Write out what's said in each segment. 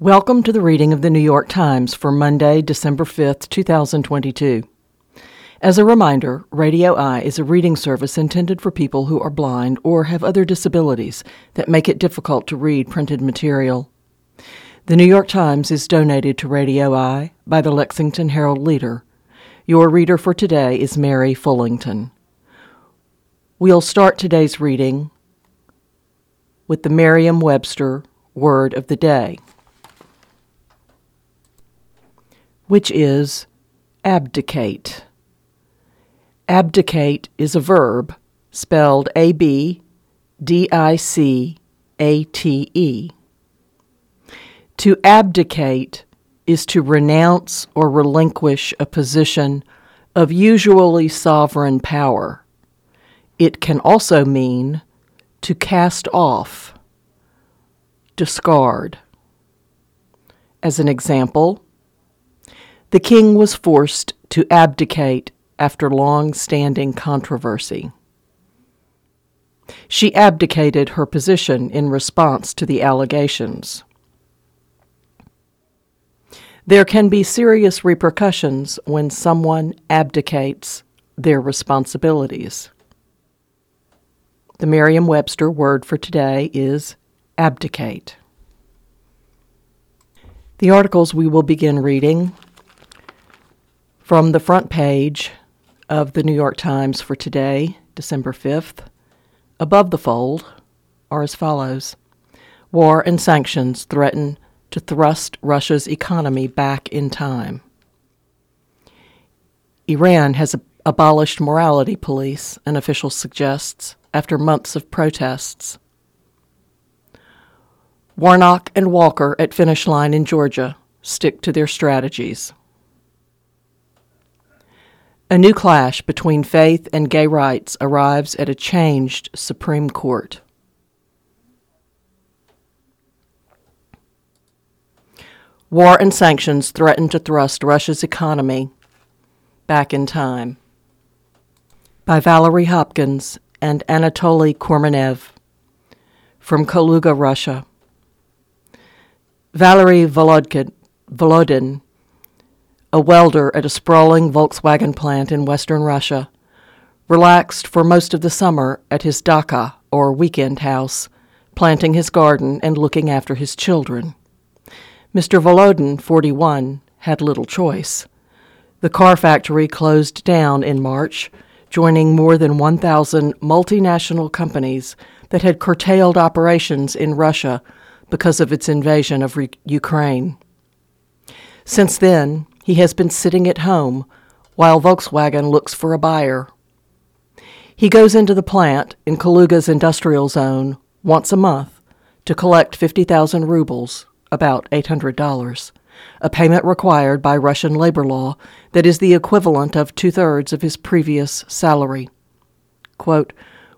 Welcome to the reading of the New York Times for Monday, December 5th, 2022. As a reminder, Radio Eye is a reading service intended for people who are blind or have other disabilities that make it difficult to read printed material. The New York Times is donated to Radio Eye by the Lexington Herald Leader. Your reader for today is Mary Fullington. We'll start today's reading with the Merriam Webster Word of the Day, which is abdicate. Abdicate is a verb spelled A B D I C A T E. To abdicate is to renounce or relinquish a position of usually sovereign power. It can also mean to cast off, discard. As an example, the king was forced to abdicate after long standing controversy. She abdicated her position in response to the allegations. There can be serious repercussions when someone abdicates their responsibilities. The Merriam Webster word for today is abdicate. The articles we will begin reading from the front page of the New York Times for today, December 5th, above the fold, are as follows War and sanctions threaten to thrust Russia's economy back in time. Iran has abolished morality police, an official suggests, after months of protests. Warnock and Walker at finish line in Georgia stick to their strategies. A new clash between faith and gay rights arrives at a changed Supreme Court. War and sanctions threaten to thrust Russia's economy back in time. By Valerie Hopkins and Anatoly Kurmanaev from Kaluga, Russia. Valery Volodkin, Volodin a welder at a sprawling Volkswagen plant in western Russia, relaxed for most of the summer at his dacha, or weekend house, planting his garden and looking after his children. Mr. Volodin, 41, had little choice. The car factory closed down in March, joining more than 1,000 multinational companies that had curtailed operations in Russia because of its invasion of re- Ukraine. Since then, he has been sitting at home while Volkswagen looks for a buyer. He goes into the plant in Kaluga's industrial zone once a month to collect 50,000 rubles, about $800, a payment required by Russian labor law that is the equivalent of two thirds of his previous salary. Quote,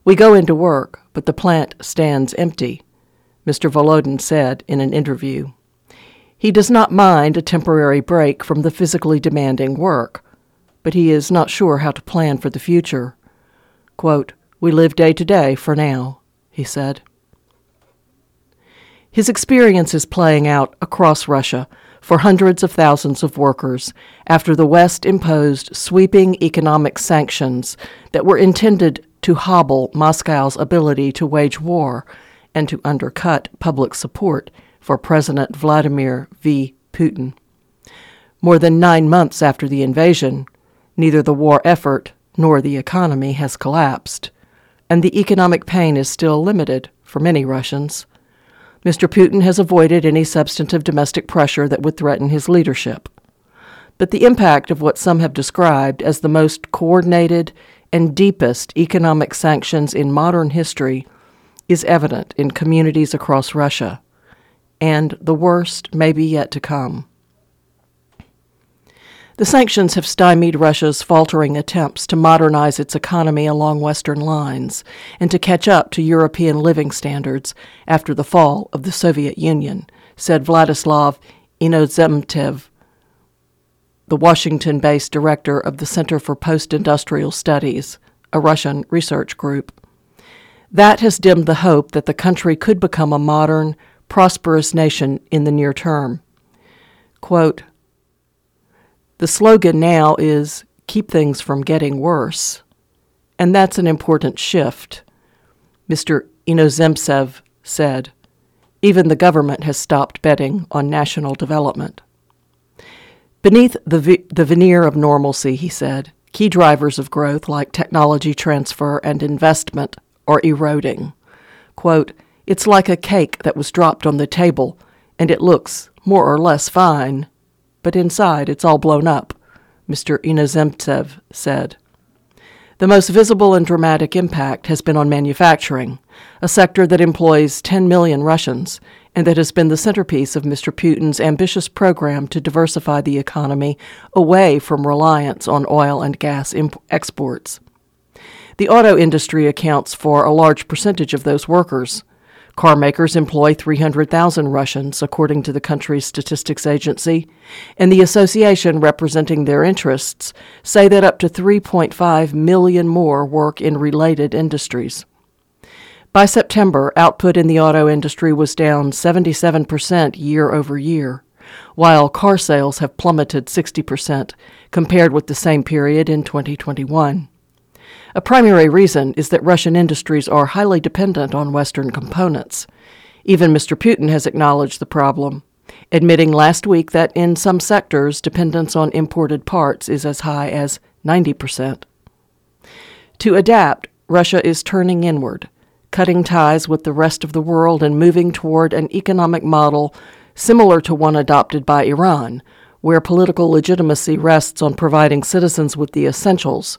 We go into work, but the plant stands empty, Mr. Volodin said in an interview. He does not mind a temporary break from the physically demanding work, but he is not sure how to plan for the future. Quote, We live day to day for now, he said. His experience is playing out across Russia for hundreds of thousands of workers after the West imposed sweeping economic sanctions that were intended to hobble Moscow's ability to wage war and to undercut public support for President Vladimir V. Putin. More than nine months after the invasion, neither the war effort nor the economy has collapsed, and the economic pain is still limited for many Russians. Mr. Putin has avoided any substantive domestic pressure that would threaten his leadership. But the impact of what some have described as the most coordinated and deepest economic sanctions in modern history is evident in communities across Russia and the worst may be yet to come. The sanctions have stymied Russia's faltering attempts to modernize its economy along Western lines and to catch up to European living standards after the fall of the Soviet Union, said Vladislav Inozemtsev, the Washington based director of the Center for Post Industrial Studies, a Russian research group. That has dimmed the hope that the country could become a modern, prosperous nation in the near term. Quote, the slogan now is keep things from getting worse. And that's an important shift, Mr. Inozemtsev said. Even the government has stopped betting on national development. Beneath the, the veneer of normalcy, he said, key drivers of growth like technology transfer and investment are eroding. Quote, it's like a cake that was dropped on the table, and it looks more or less fine, but inside it's all blown up, Mr. Inozemtsev said. The most visible and dramatic impact has been on manufacturing, a sector that employs 10 million Russians and that has been the centerpiece of Mr. Putin's ambitious program to diversify the economy away from reliance on oil and gas imp- exports. The auto industry accounts for a large percentage of those workers. Car makers employ 300,000 Russians, according to the country's statistics agency, and the association representing their interests say that up to 3.5 million more work in related industries. By September, output in the auto industry was down 77% year over year, while car sales have plummeted 60% compared with the same period in 2021. A primary reason is that Russian industries are highly dependent on Western components. Even Mr. Putin has acknowledged the problem, admitting last week that in some sectors dependence on imported parts is as high as 90%. To adapt, Russia is turning inward, cutting ties with the rest of the world and moving toward an economic model similar to one adopted by Iran, where political legitimacy rests on providing citizens with the essentials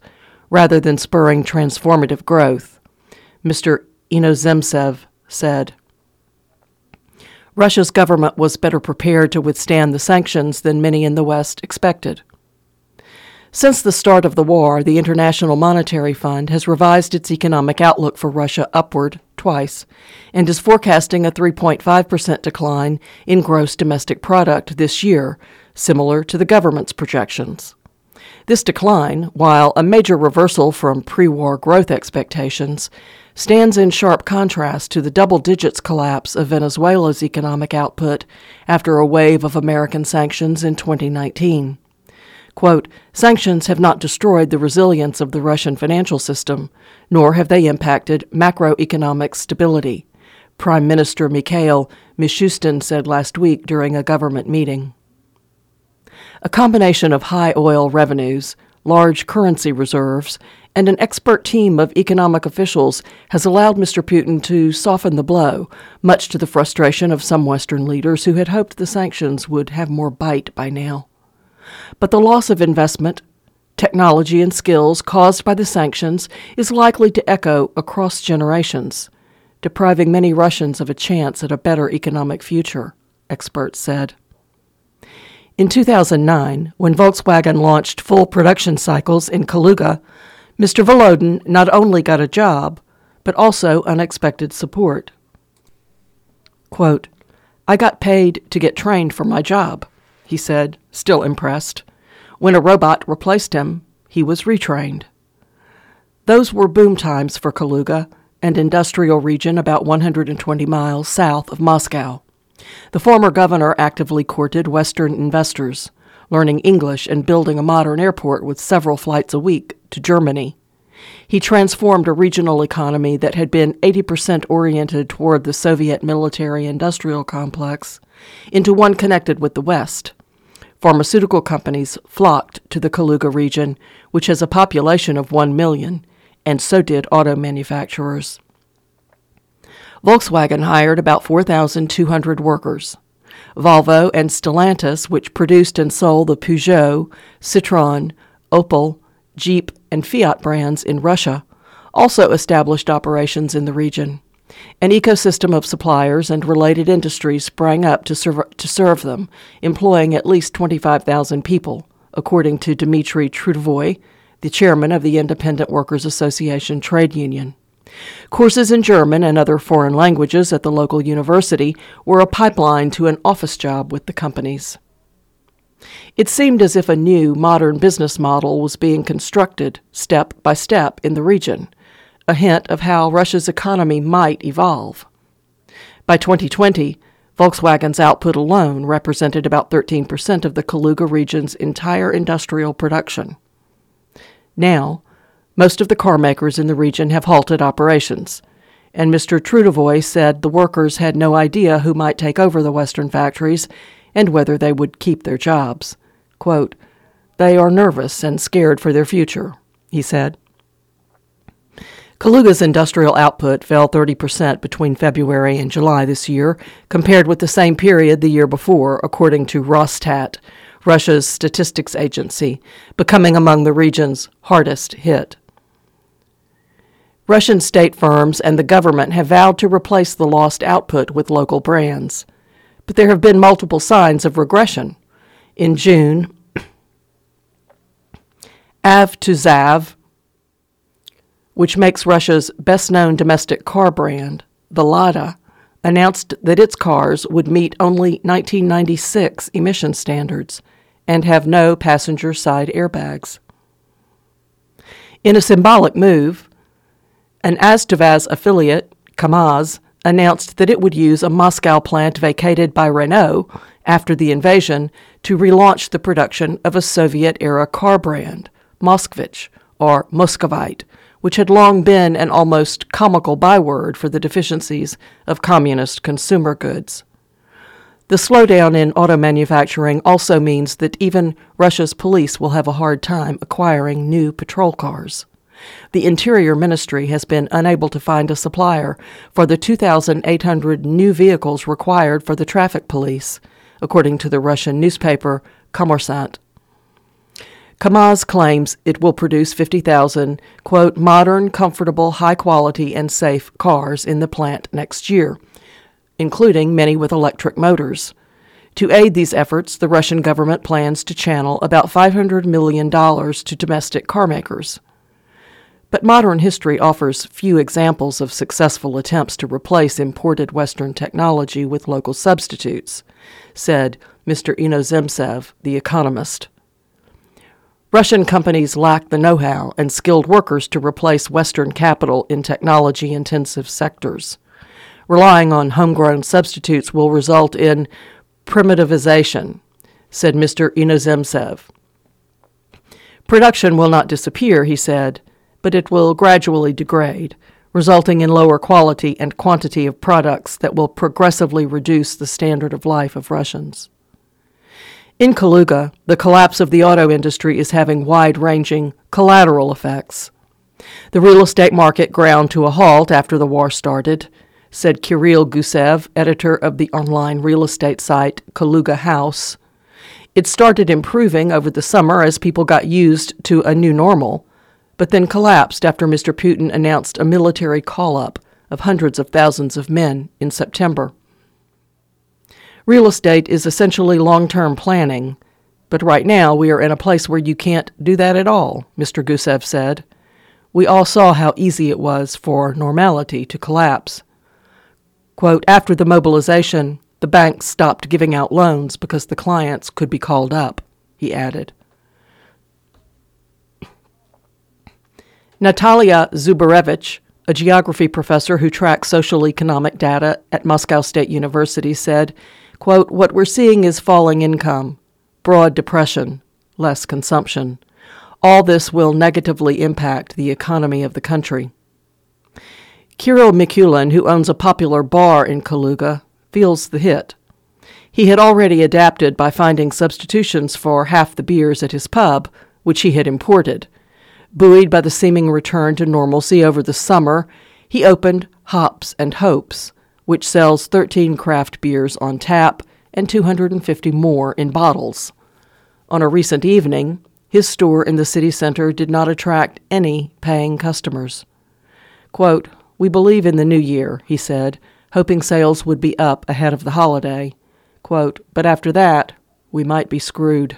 rather than spurring transformative growth. Mr. Inozemtsev said. Russia's government was better prepared to withstand the sanctions than many in the West expected. Since the start of the war, the International Monetary Fund has revised its economic outlook for Russia upward twice and is forecasting a 3.5% decline in gross domestic product this year, similar to the government's projections. This decline, while a major reversal from pre war growth expectations, stands in sharp contrast to the double digits collapse of Venezuela's economic output after a wave of American sanctions in 2019. Quote, sanctions have not destroyed the resilience of the Russian financial system, nor have they impacted macroeconomic stability, Prime Minister Mikhail Mishustin said last week during a government meeting. A combination of high oil revenues, large currency reserves, and an expert team of economic officials has allowed Mr. Putin to soften the blow, much to the frustration of some Western leaders who had hoped the sanctions would have more bite by now. But the loss of investment, technology, and skills caused by the sanctions is likely to echo across generations, depriving many Russians of a chance at a better economic future, experts said. In 2009, when Volkswagen launched full production cycles in Kaluga, Mr. Volodin not only got a job, but also unexpected support. Quote, I got paid to get trained for my job, he said, still impressed. When a robot replaced him, he was retrained. Those were boom times for Kaluga, an industrial region about 120 miles south of Moscow. The former governor actively courted Western investors, learning English and building a modern airport with several flights a week to Germany. He transformed a regional economy that had been 80% oriented toward the Soviet military industrial complex into one connected with the West. Pharmaceutical companies flocked to the Kaluga region, which has a population of 1 million, and so did auto manufacturers. Volkswagen hired about 4,200 workers. Volvo and Stellantis, which produced and sold the Peugeot, Citroën, Opel, Jeep, and Fiat brands in Russia, also established operations in the region. An ecosystem of suppliers and related industries sprang up to serve, to serve them, employing at least 25,000 people, according to Dmitry Trudovoy, the chairman of the Independent Workers Association trade union. Courses in German and other foreign languages at the local university were a pipeline to an office job with the companies. It seemed as if a new, modern business model was being constructed step by step in the region, a hint of how Russia's economy might evolve. By 2020, Volkswagen's output alone represented about 13% of the Kaluga region's entire industrial production. Now, most of the car makers in the region have halted operations, and Mr. Trudovoy said the workers had no idea who might take over the Western factories and whether they would keep their jobs. Quote, they are nervous and scared for their future, he said. Kaluga's industrial output fell 30% between February and July this year, compared with the same period the year before, according to Rosstat, Russia's statistics agency, becoming among the region's hardest hit. Russian state firms and the government have vowed to replace the lost output with local brands. But there have been multiple signs of regression. In June, Avtovaz, which makes Russia's best known domestic car brand, the Lada, announced that its cars would meet only 1996 emission standards and have no passenger side airbags. In a symbolic move, an Avtovaz affiliate, KAMAZ, announced that it would use a Moscow plant vacated by Renault after the invasion to relaunch the production of a Soviet era car brand, Moskvich, or Muscovite, which had long been an almost comical byword for the deficiencies of communist consumer goods. The slowdown in auto manufacturing also means that even Russia's police will have a hard time acquiring new patrol cars. The Interior Ministry has been unable to find a supplier for the 2,800 new vehicles required for the traffic police, according to the Russian newspaper Kommersant. Kamaz claims it will produce 50,000, quote, modern, comfortable, high quality, and safe cars in the plant next year, including many with electric motors. To aid these efforts, the Russian government plans to channel about $500 million to domestic carmakers. But modern history offers few examples of successful attempts to replace imported Western technology with local substitutes, said Mr. Inozemtsev, the economist. Russian companies lack the know how and skilled workers to replace Western capital in technology intensive sectors. Relying on homegrown substitutes will result in primitivization, said Mr. Inozemtsev. Production will not disappear, he said, but it will gradually degrade, resulting in lower quality and quantity of products that will progressively reduce the standard of life of Russians. In Kaluga, the collapse of the auto industry is having wide ranging collateral effects. The real estate market ground to a halt after the war started, said Kirill Gusev, editor of the online real estate site Kaluga House. It started improving over the summer as people got used to a new normal, but then collapsed after Mr. Putin announced a military call up of hundreds of thousands of men in September. Real estate is essentially long term planning, but right now we are in a place where you can't do that at all, Mr. Gusev said. We all saw how easy it was for normality to collapse. Quote, after the mobilization, the banks stopped giving out loans because the clients could be called up, he added. Natalia Zubarevich, a geography professor who tracks social economic data at Moscow State University, said Quote, What we're seeing is falling income, broad depression, less consumption. All this will negatively impact the economy of the country. Kirill Mikulin, who owns a popular bar in Kaluga, feels the hit. He had already adapted by finding substitutions for half the beers at his pub, which he had imported. Buoyed by the seeming return to normalcy over the summer, he opened Hops and Hopes, which sells 13 craft beers on tap and 250 more in bottles. On a recent evening, his store in the city center did not attract any paying customers. Quote, We believe in the new year, he said, hoping sales would be up ahead of the holiday. Quote, but after that, we might be screwed.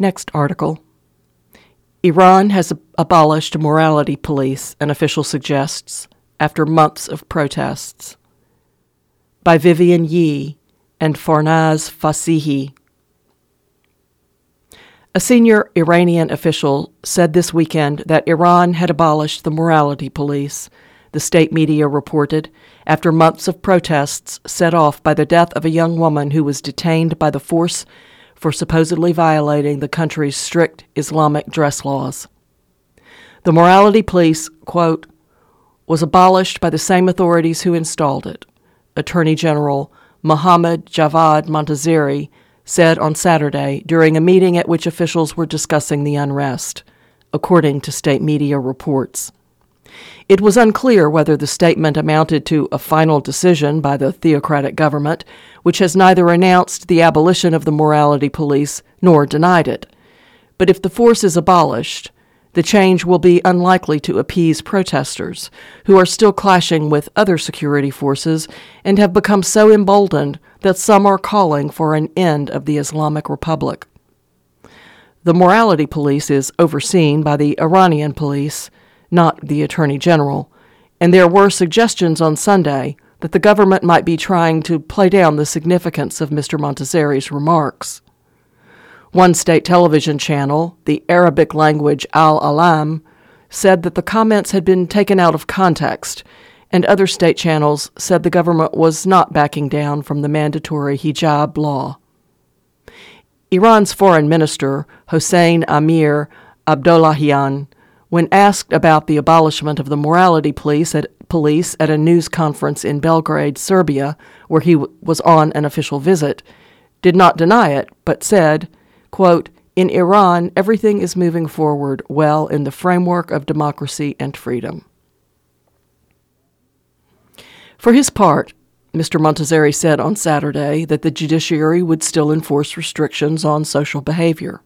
Next article. Iran has abolished morality police, an official suggests after months of protests. By Vivian Yee and Farnaz Fasihi. A senior Iranian official said this weekend that Iran had abolished the morality police, the state media reported, after months of protests set off by the death of a young woman who was detained by the force for supposedly violating the country's strict Islamic dress laws. The morality police, quote, was abolished by the same authorities who installed it. Attorney General Mohammad Javad Montazeri said on Saturday during a meeting at which officials were discussing the unrest, according to state media reports. It was unclear whether the statement amounted to a final decision by the theocratic government, which has neither announced the abolition of the morality police nor denied it. But if the force is abolished, the change will be unlikely to appease protesters, who are still clashing with other security forces and have become so emboldened that some are calling for an end of the Islamic Republic. The morality police is overseen by the Iranian police, not the Attorney General, and there were suggestions on Sunday that the government might be trying to play down the significance of Mr. Montazeri's remarks. One state television channel, the Arabic language Al Alam, said that the comments had been taken out of context, and other state channels said the government was not backing down from the mandatory hijab law. Iran's foreign minister, Hossein Amir Abdollahian, when asked about the abolishment of the morality police at, police at a news conference in Belgrade, Serbia, where he w- was on an official visit, did not deny it, but said, Quote, in Iran, everything is moving forward well in the framework of democracy and freedom. For his part, Mr. Montazeri said on Saturday that the judiciary would still enforce restrictions on social behavior.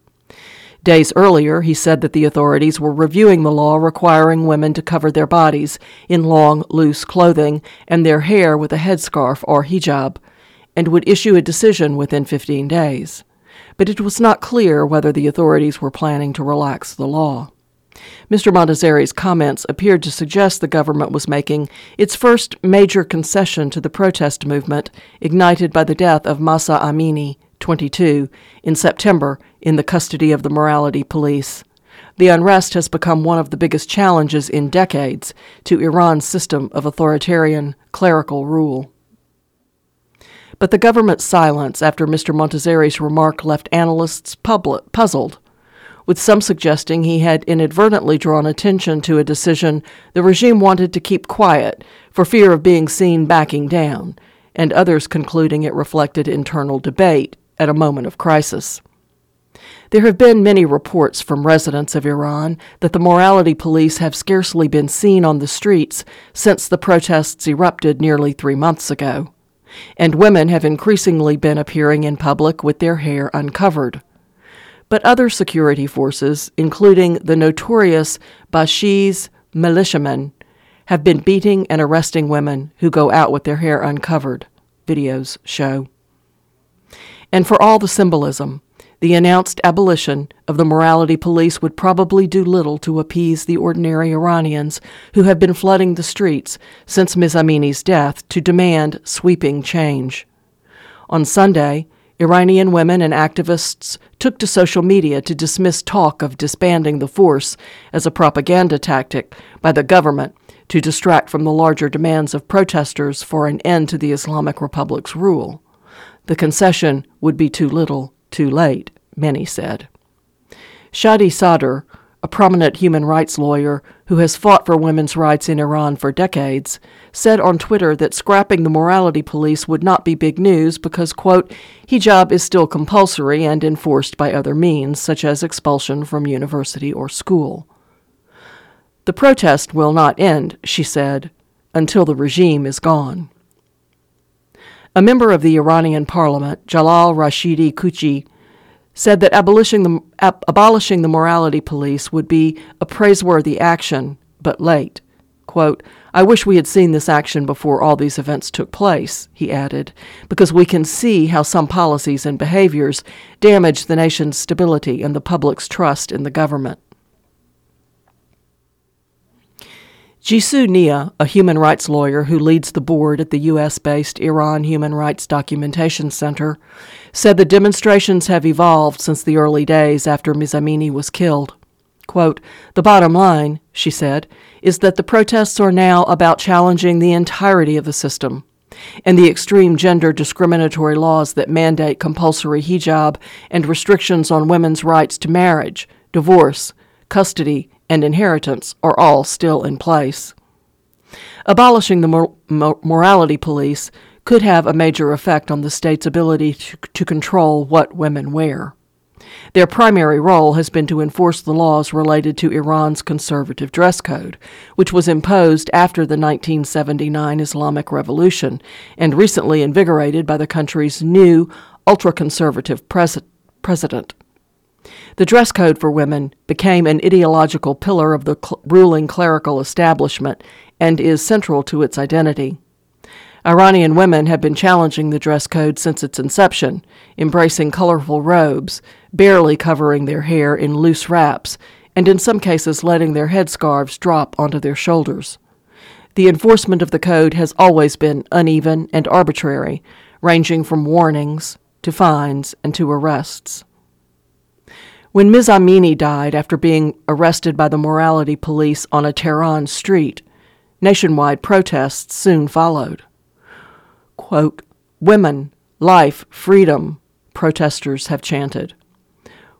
Days earlier, he said that the authorities were reviewing the law requiring women to cover their bodies in long, loose clothing and their hair with a headscarf or hijab, and would issue a decision within 15 days but it was not clear whether the authorities were planning to relax the law. Mr. Montazeri's comments appeared to suggest the government was making its first major concession to the protest movement ignited by the death of Mahsa Amini, 22, in September in the custody of the morality police. The unrest has become one of the biggest challenges in decades to Iran's system of authoritarian clerical rule. But the government's silence after Mr. Montazeri's remark left analysts puzzled, with some suggesting he had inadvertently drawn attention to a decision the regime wanted to keep quiet for fear of being seen backing down, and others concluding it reflected internal debate at a moment of crisis. There have been many reports from residents of Iran that the morality police have scarcely been seen on the streets since the protests erupted nearly three months ago and women have increasingly been appearing in public with their hair uncovered. But other security forces, including the notorious Basij militiamen, have been beating and arresting women who go out with their hair uncovered, videos show. And for all the symbolism, the announced abolition of the morality police would probably do little to appease the ordinary Iranians who have been flooding the streets since Ms. Amini's death to demand sweeping change. On Sunday, Iranian women and activists took to social media to dismiss talk of disbanding the force as a propaganda tactic by the government to distract from the larger demands of protesters for an end to the Islamic Republic's rule. The concession would be too little, too late many said. Shadi Sadr, a prominent human rights lawyer who has fought for women's rights in Iran for decades, said on Twitter that scrapping the morality police would not be big news because, quote, hijab is still compulsory and enforced by other means, such as expulsion from university or school. The protest will not end, she said, until the regime is gone. A member of the Iranian parliament, Jalal Rashidi Kuchi, said that abolishing the, ab- abolishing the morality police would be a praiseworthy action, but late. Quote, I wish we had seen this action before all these events took place, he added, because we can see how some policies and behaviors damage the nation's stability and the public's trust in the government. Gissou Nia, a human rights lawyer who leads the board at the U.S. based Iran Human Rights Documentation Center, said the demonstrations have evolved since the early days after Ms. Amini was killed. Quote, the bottom line, she said, is that the protests are now about challenging the entirety of the system and the extreme gender discriminatory laws that mandate compulsory hijab and restrictions on women's rights to marriage, divorce, custody, and inheritance are all still in place. Abolishing the mor- morality police could have a major effect on the state's ability to, to control what women wear. Their primary role has been to enforce the laws related to Iran's conservative dress code, which was imposed after the 1979 Islamic Revolution and recently invigorated by the country's new ultra conservative pres- president. The dress code for women became an ideological pillar of the cl- ruling clerical establishment and is central to its identity. Iranian women have been challenging the dress code since its inception, embracing colorful robes, barely covering their hair in loose wraps, and in some cases letting their headscarves drop onto their shoulders. The enforcement of the code has always been uneven and arbitrary, ranging from warnings to fines and to arrests. When Ms. Amini died after being arrested by the morality police on a Tehran street, nationwide protests soon followed. Quote, Women, life, freedom, protesters have chanted.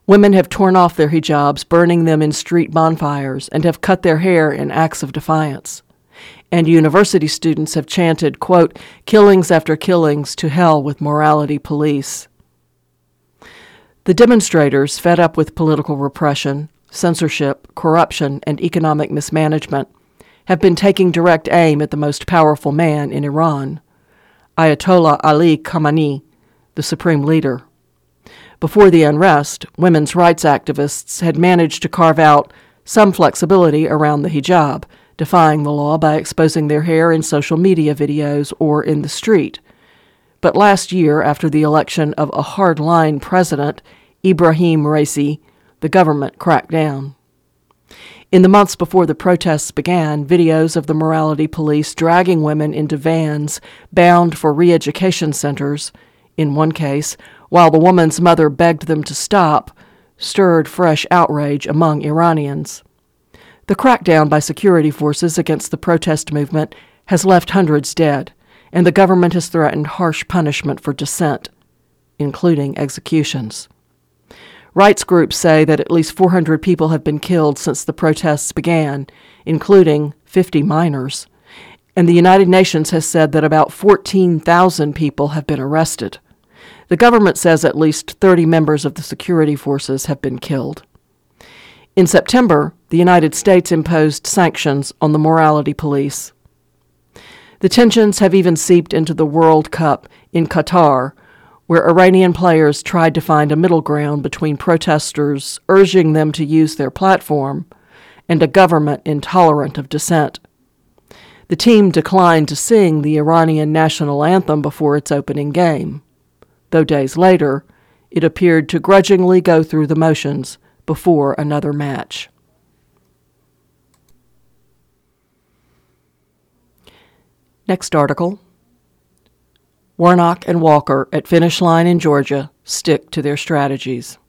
Women have torn off their hijabs, burning them in street bonfires, and have cut their hair in acts of defiance. And university students have chanted, quote, killings after killings to hell with morality police. The demonstrators, fed up with political repression, censorship, corruption, and economic mismanagement, have been taking direct aim at the most powerful man in Iran, Ayatollah Ali Khamenei, the supreme leader. Before the unrest, women's rights activists had managed to carve out some flexibility around the hijab, defying the law by exposing their hair in social media videos or in the street. But last year, after the election of a hardline president, Ibrahim Raisi, the government cracked down. In the months before the protests began, videos of the morality police dragging women into vans bound for re education centers, in one case, while the woman's mother begged them to stop, stirred fresh outrage among Iranians. The crackdown by security forces against the protest movement has left hundreds dead and the government has threatened harsh punishment for dissent, including executions. Rights groups say that at least 400 people have been killed since the protests began, including 50 minors, and the United Nations has said that about 14,000 people have been arrested. The government says at least 30 members of the security forces have been killed. In September, the United States imposed sanctions on the morality police the tensions have even seeped into the World Cup in Qatar, where Iranian players tried to find a middle ground between protesters urging them to use their platform and a government intolerant of dissent. The team declined to sing the Iranian national anthem before its opening game, though days later it appeared to grudgingly go through the motions before another match. Next article. Warnock and Walker at finish line in Georgia stick to their strategies.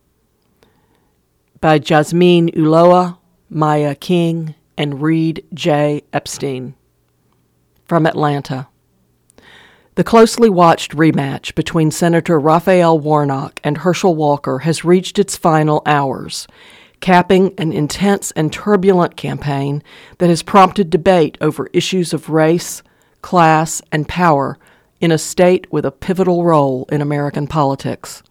By Jazmine Ulloa, Maya King, and Reid J. Epstein. From Atlanta. The closely watched rematch between Senator Raphael Warnock and Herschel Walker has reached its final hours, capping an intense and turbulent campaign that has prompted debate over issues of race, class, and power in a state with a pivotal role in American politics.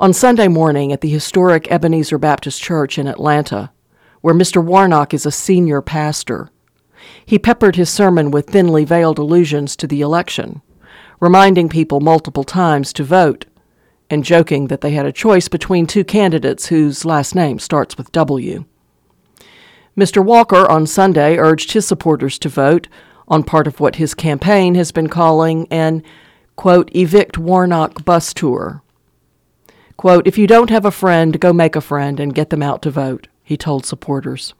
On Sunday morning at the historic Ebenezer Baptist Church in Atlanta, where Mr. Warnock is a senior pastor, he peppered his sermon with thinly veiled allusions to the election, reminding people multiple times to vote and joking that they had a choice between two candidates whose last name starts with W. Mr. Walker on Sunday urged his supporters to vote on part of what his campaign has been calling an, quote, evict Warnock bus tour. Quote, if you don't have a friend, go make a friend and get them out to vote, he told supporters.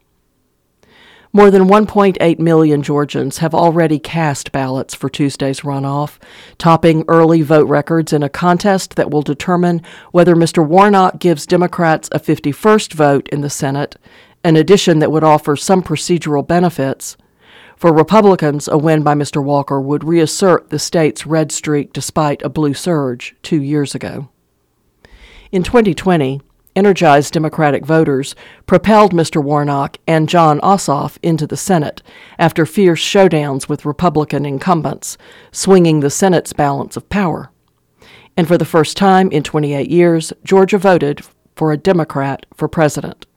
More than 1.8 million Georgians have already cast ballots for Tuesday's runoff, topping early vote records in a contest that will determine whether Mr. Warnock gives Democrats a 51st vote in the Senate, an addition that would offer some procedural benefits. For Republicans, a win by Mr. Walker would reassert the state's red streak despite a blue surge two years ago. In 2020, energized Democratic voters propelled Mr. Warnock and Jon Ossoff into the Senate after fierce showdowns with Republican incumbents, swinging the Senate's balance of power. And for the first time in 28 years, Georgia voted for a Democrat for president.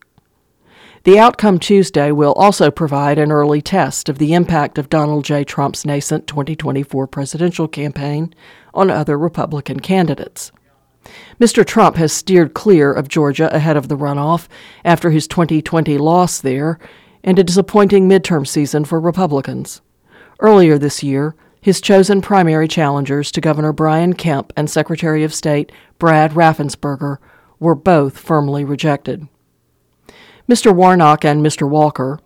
The outcome Tuesday will also provide an early test of the impact of Donald J. Trump's nascent 2024 presidential campaign on other Republican candidates. Mr. Trump has steered clear of Georgia ahead of the runoff after his 2020 loss there and a disappointing midterm season for Republicans. Earlier this year, his chosen primary challengers to Governor Brian Kemp and Secretary of State Brad Raffensperger were both firmly rejected. Mr. Warnock and Mr. Walker,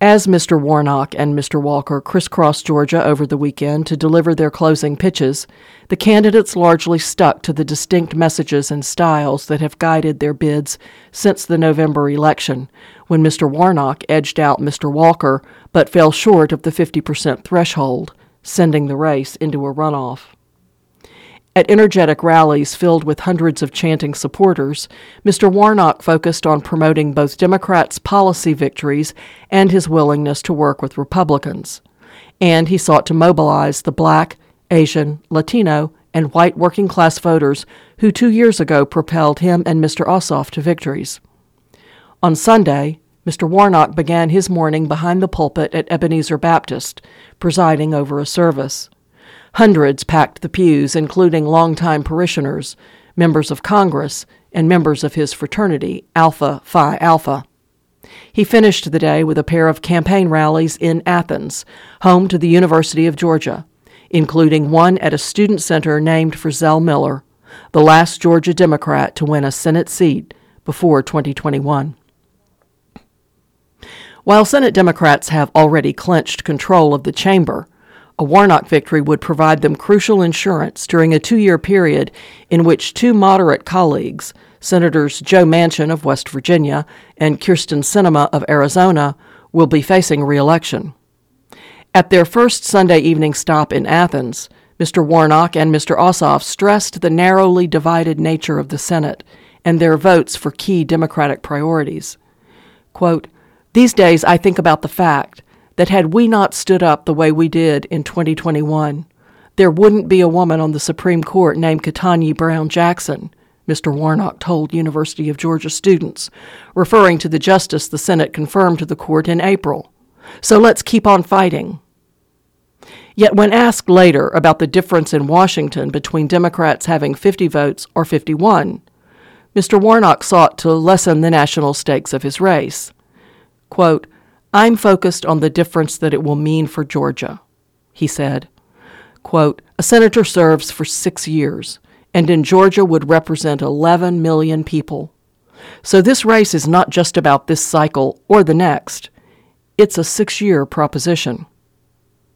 as Mr. Warnock and Mr. Walker crisscrossed Georgia over the weekend to deliver their closing pitches, the candidates largely stuck to the distinct messages and styles that have guided their bids since the November election, when Mr. Warnock edged out Mr. Walker but fell short of the 50% threshold, sending the race into a runoff. At energetic rallies filled with hundreds of chanting supporters, Mr. Warnock focused on promoting both Democrats' policy victories and his willingness to work with Republicans. And he sought to mobilize the black, Asian, Latino, and white working class voters who two years ago propelled him and Mr. Ossoff to victories. On Sunday, Mr. Warnock began his morning behind the pulpit at Ebenezer Baptist, presiding over a service. Hundreds packed the pews, including longtime parishioners, members of Congress, and members of his fraternity, Alpha Phi Alpha. He finished the day with a pair of campaign rallies in Athens, home to the University of Georgia, including one at a student center named for Zell Miller, the last Georgia Democrat to win a Senate seat before 2021. While Senate Democrats have already clinched control of the chamber, a Warnock victory would provide them crucial insurance during a two year period in which two moderate colleagues, Senators Joe Manchin of West Virginia and Kyrsten Sinema of Arizona, will be facing reelection. At their first Sunday evening stop in Athens, Mr. Warnock and Mr. Ossoff stressed the narrowly divided nature of the Senate and their votes for key Democratic priorities. Quote, These days I think about the fact that had we not stood up the way we did in 2021, there wouldn't be a woman on the Supreme Court named Ketanji Brown Jackson, Mr. Warnock told University of Georgia students, referring to the justice the Senate confirmed to the court in April. So let's keep on fighting. Yet, when asked later about the difference in Washington between Democrats having 50 votes or 51, Mr. Warnock sought to lessen the national stakes of his race. Quote, I'm focused on the difference that it will mean for Georgia, he said. Quote, a senator serves for six years, and in Georgia would represent 11 million people. So this race is not just about this cycle or the next, it's a six year proposition.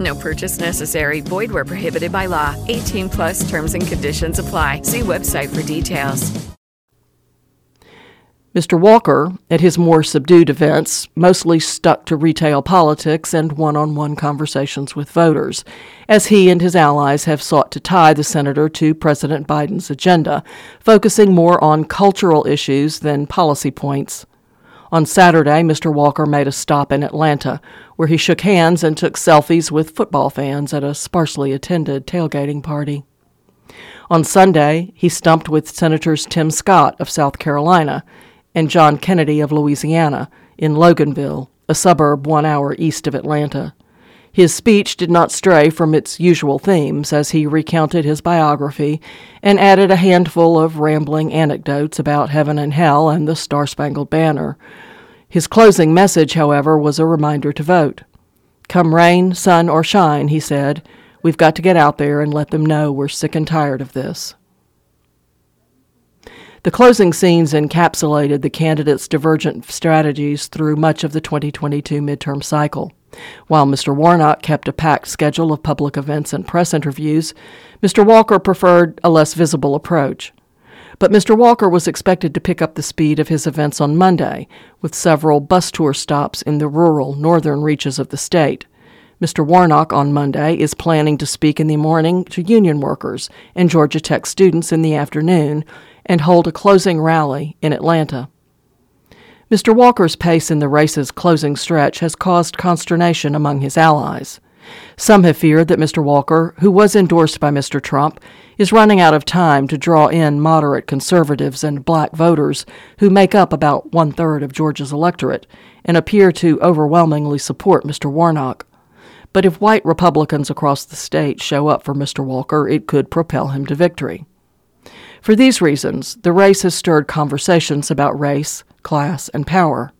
No purchase necessary. Void where prohibited by law. 18 plus terms and conditions apply. See website for details. Mr. Walker, at his more subdued events, mostly stuck to retail politics and one on one conversations with voters, as he and his allies have sought to tie the senator to President Biden's agenda, focusing more on cultural issues than policy points. On Saturday, Mr. Walker made a stop in Atlanta, where he shook hands and took selfies with football fans at a sparsely attended tailgating party. On Sunday, he stumped with Senators Tim Scott of South Carolina and John Kennedy of Louisiana in Loganville, a suburb one hour east of Atlanta. His speech did not stray from its usual themes as he recounted his biography and added a handful of rambling anecdotes about heaven and hell and the Star Spangled Banner. His closing message, however, was a reminder to vote. Come rain, sun, or shine, he said, we've got to get out there and let them know we're sick and tired of this. The closing scenes encapsulated the candidates' divergent strategies through much of the 2022 midterm cycle. While Mr. Warnock kept a packed schedule of public events and press interviews, Mr. Walker preferred a less visible approach. But Mr. Walker was expected to pick up the speed of his events on Monday, with several bus tour stops in the rural northern reaches of the state. Mr. Warnock on Monday is planning to speak in the morning to union workers and Georgia Tech students in the afternoon and hold a closing rally in Atlanta. Mr. Walker's pace in the race's closing stretch has caused consternation among his allies. Some have feared that Mr. Walker, who was endorsed by Mr. Trump, is running out of time to draw in moderate conservatives and black voters who make up about one third of Georgia's electorate and appear to overwhelmingly support Mr. Warnock. But if white Republicans across the state show up for Mr. Walker, it could propel him to victory. For these reasons, the race has stirred conversations about race, class, and power.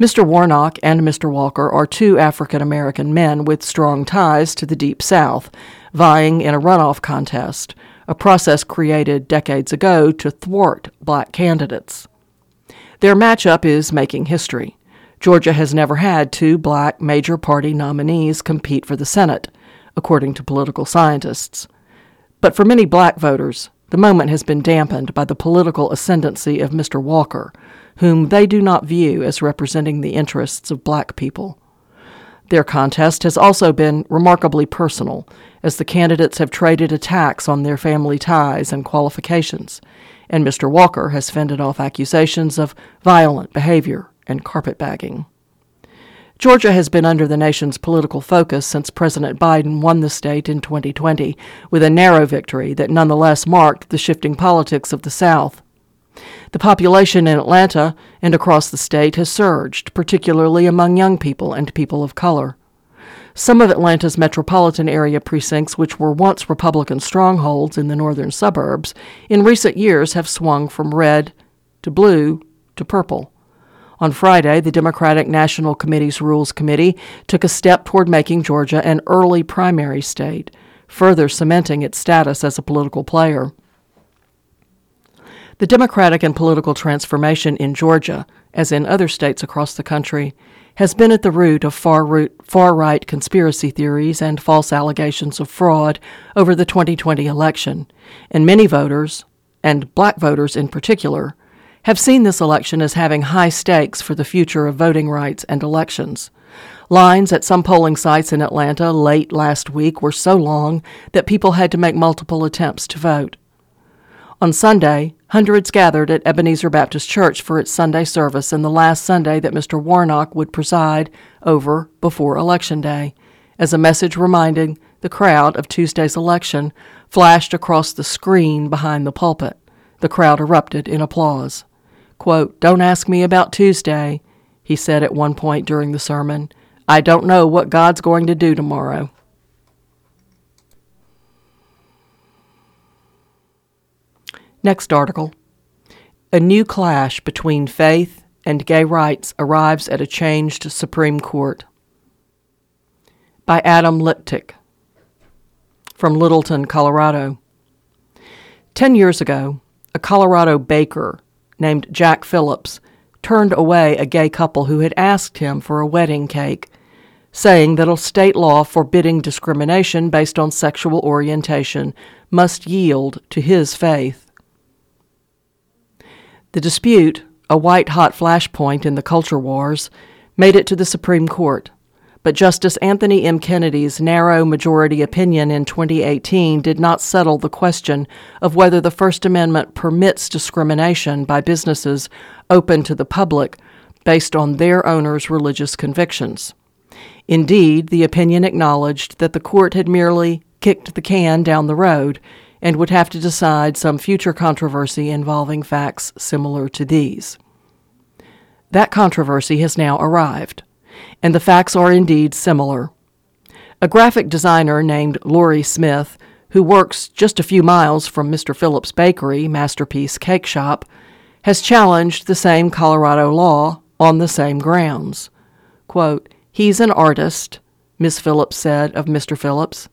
Mr. Warnock and Mr. Walker are two African American men with strong ties to the Deep South, vying in a runoff contest, a process created decades ago to thwart black candidates. Their matchup is making history. Georgia has never had two black major party nominees compete for the Senate, according to political scientists. But for many black voters, the moment has been dampened by the political ascendancy of Mr. Walker, whom they do not view as representing the interests of black people. Their contest has also been remarkably personal, as the candidates have traded attacks on their family ties and qualifications, and Mr. Walker has fended off accusations of violent behavior and carpetbagging. Georgia has been under the nation's political focus since President Biden won the state in 2020 with a narrow victory that nonetheless marked the shifting politics of the South. The population in Atlanta and across the state has surged, particularly among young people and people of color. Some of Atlanta's metropolitan area precincts, which were once Republican strongholds in the northern suburbs, in recent years have swung from red to blue to purple. On Friday, the Democratic National Committee's Rules Committee took a step toward making Georgia an early primary state, further cementing its status as a political player. The democratic and political transformation in Georgia, as in other states across the country, has been at the root of far, root, far right conspiracy theories and false allegations of fraud over the 2020 election, and many voters, and black voters in particular, have seen this election as having high stakes for the future of voting rights and elections. Lines at some polling sites in Atlanta late last week were so long that people had to make multiple attempts to vote. On Sunday, hundreds gathered at Ebenezer Baptist Church for its Sunday service and the last Sunday that Mr. Warnock would preside over before Election Day, as a message reminding the crowd of Tuesday's election flashed across the screen behind the pulpit. The crowd erupted in applause. Quote, Don't ask me about Tuesday, he said at one point during the sermon. I don't know what God's going to do tomorrow. Next article. A new clash between faith and gay rights arrives at a changed Supreme Court. By Adam Liptak from Littleton, Colorado. Ten years ago, a Colorado baker named Jack Phillips turned away a gay couple who had asked him for a wedding cake, saying that a state law forbidding discrimination based on sexual orientation must yield to his faith. The dispute, a white hot flashpoint in the culture wars, made it to the Supreme Court. But Justice Anthony M. Kennedy's narrow majority opinion in 2018 did not settle the question of whether the First Amendment permits discrimination by businesses open to the public based on their owners' religious convictions. Indeed, the opinion acknowledged that the court had merely kicked the can down the road and would have to decide some future controversy involving facts similar to these. That controversy has now arrived and the facts are indeed similar. A graphic designer named Lorie Smith, who works just a few miles from Mr. Phillips' bakery, Masterpiece Cake Shop, has challenged the same Colorado law on the same grounds. Quote, He's an artist, Miss Phillips said of Mr. Phillips.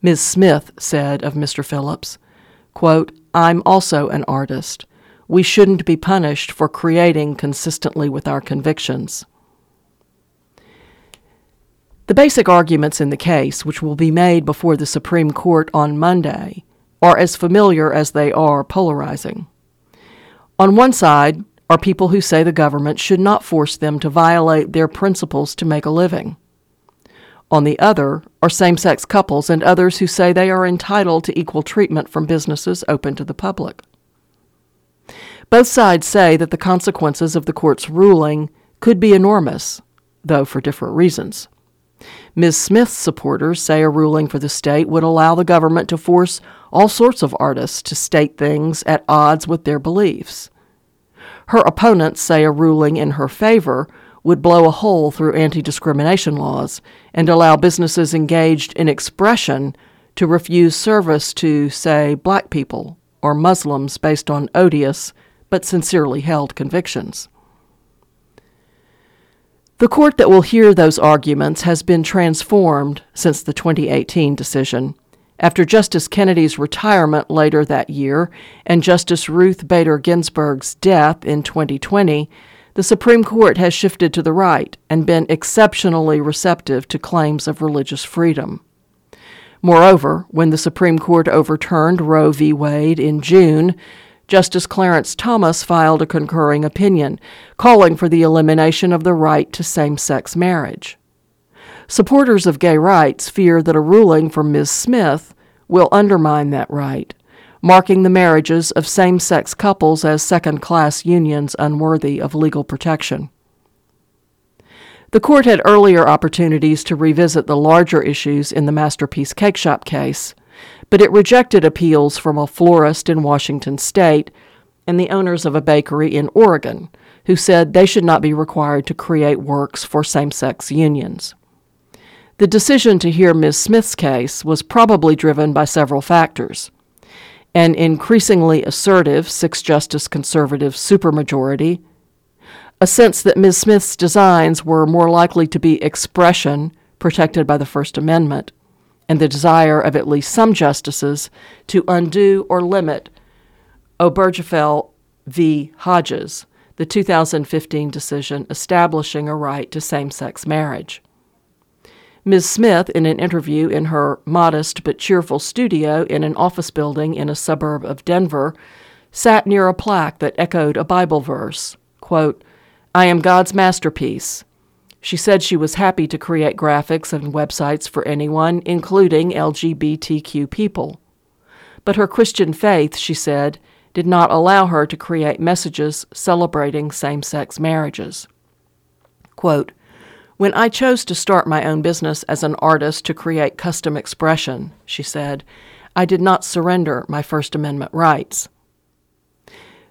Ms. Smith said of Mr. Phillips, quote, I'm also an artist. We shouldn't be punished for creating consistently with our convictions. The basic arguments in the case, which will be made before the Supreme Court on Monday, are as familiar as they are polarizing. On one side are people who say the government should not force them to violate their principles to make a living. On the other are same sex couples and others who say they are entitled to equal treatment from businesses open to the public. Both sides say that the consequences of the court's ruling could be enormous, though for different reasons. Ms. Smith's supporters say a ruling for the state would allow the government to force all sorts of artists to state things at odds with their beliefs. Her opponents say a ruling in her favor would blow a hole through anti discrimination laws and allow businesses engaged in expression to refuse service to, say, black people or Muslims based on odious but sincerely held convictions. The court that will hear those arguments has been transformed since the 2018 decision. After Justice Kennedy's retirement later that year and Justice Ruth Bader Ginsburg's death in 2020, the Supreme Court has shifted to the right and been exceptionally receptive to claims of religious freedom. Moreover, when the Supreme Court overturned Roe v. Wade in June, Justice Clarence Thomas filed a concurring opinion calling for the elimination of the right to same sex marriage. Supporters of gay rights fear that a ruling from Ms. Smith will undermine that right, marking the marriages of same sex couples as second class unions unworthy of legal protection. The court had earlier opportunities to revisit the larger issues in the Masterpiece Cake Shop case but it rejected appeals from a florist in Washington state and the owners of a bakery in Oregon, who said they should not be required to create works for same sex unions. The decision to hear Ms. Smith's case was probably driven by several factors an increasingly assertive six justice conservative supermajority, a sense that Ms. Smith's designs were more likely to be expression protected by the First Amendment, and the desire of at least some justices to undo or limit Obergefell v. Hodges, the 2015 decision establishing a right to same sex marriage. Ms. Smith, in an interview in her modest but cheerful studio in an office building in a suburb of Denver, sat near a plaque that echoed a Bible verse quote, I am God's masterpiece. She said she was happy to create graphics and websites for anyone, including LGBTQ people. But her Christian faith, she said, did not allow her to create messages celebrating same sex marriages. Quote, when I chose to start my own business as an artist to create custom expression, she said, I did not surrender my First Amendment rights.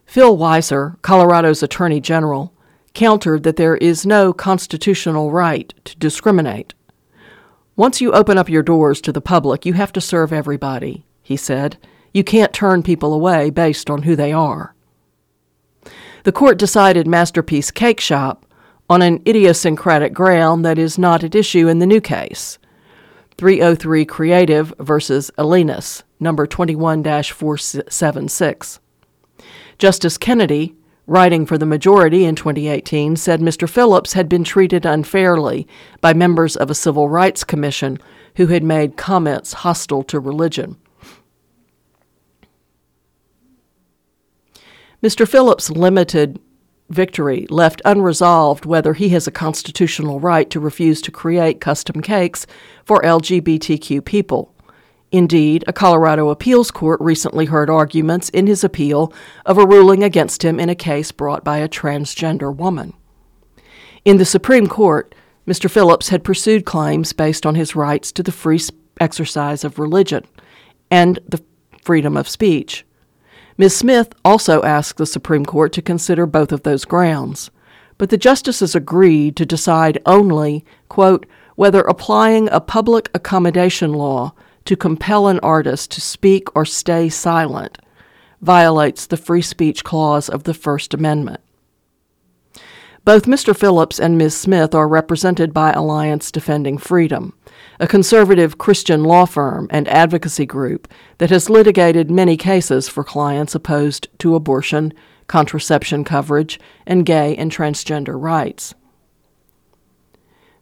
Phil Weiser, Colorado's Attorney General, countered that there is no constitutional right to discriminate. Once you open up your doors to the public, you have to serve everybody, he said. You can't turn people away based on who they are. The court decided Masterpiece Cake Shop on an idiosyncratic ground that is not at issue in the new case. 303 Creative versus Elenis, number 21 476. Justice Kennedy, writing for the majority in 2018, said Mr. Phillips had been treated unfairly by members of a civil rights commission who had made comments hostile to religion. Mr. Phillips' limited victory left unresolved whether he has a constitutional right to refuse to create custom cakes for LGBTQ people. Indeed, a Colorado appeals court recently heard arguments in his appeal of a ruling against him in a case brought by a transgender woman. In the Supreme Court, Mr. Phillips had pursued claims based on his rights to the free exercise of religion and the freedom of speech. Ms. Smith also asked the Supreme Court to consider both of those grounds, but the justices agreed to decide only, quote, whether applying a public accommodation law to compel an artist to speak or stay silent violates the free speech clause of the First Amendment. Both Mr. Phillips and Ms. Smith are represented by Alliance Defending Freedom, a conservative Christian law firm and advocacy group that has litigated many cases for clients opposed to abortion, contraception coverage, and gay and transgender rights.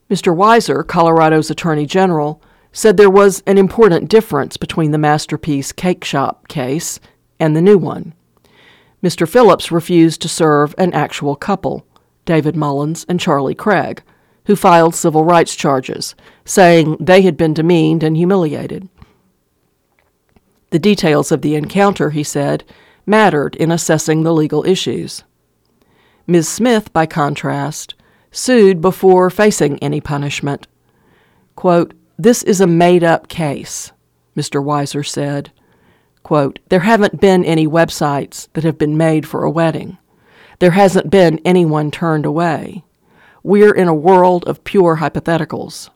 Mr. Weiser, Colorado's Attorney General, said there was an important difference between the Masterpiece Cake Shop case and the new one. Mr. Phillips refused to serve an actual couple, David Mullins and Charlie Craig, who filed civil rights charges, saying they had been demeaned and humiliated. The details of the encounter, he said, mattered in assessing the legal issues. Ms. Smith, by contrast, sued before facing any punishment. Quote, this is a made up case, Mr. Weiser said. Quote, there haven't been any websites that have been made for a wedding. There hasn't been anyone turned away. We're in a world of pure hypotheticals.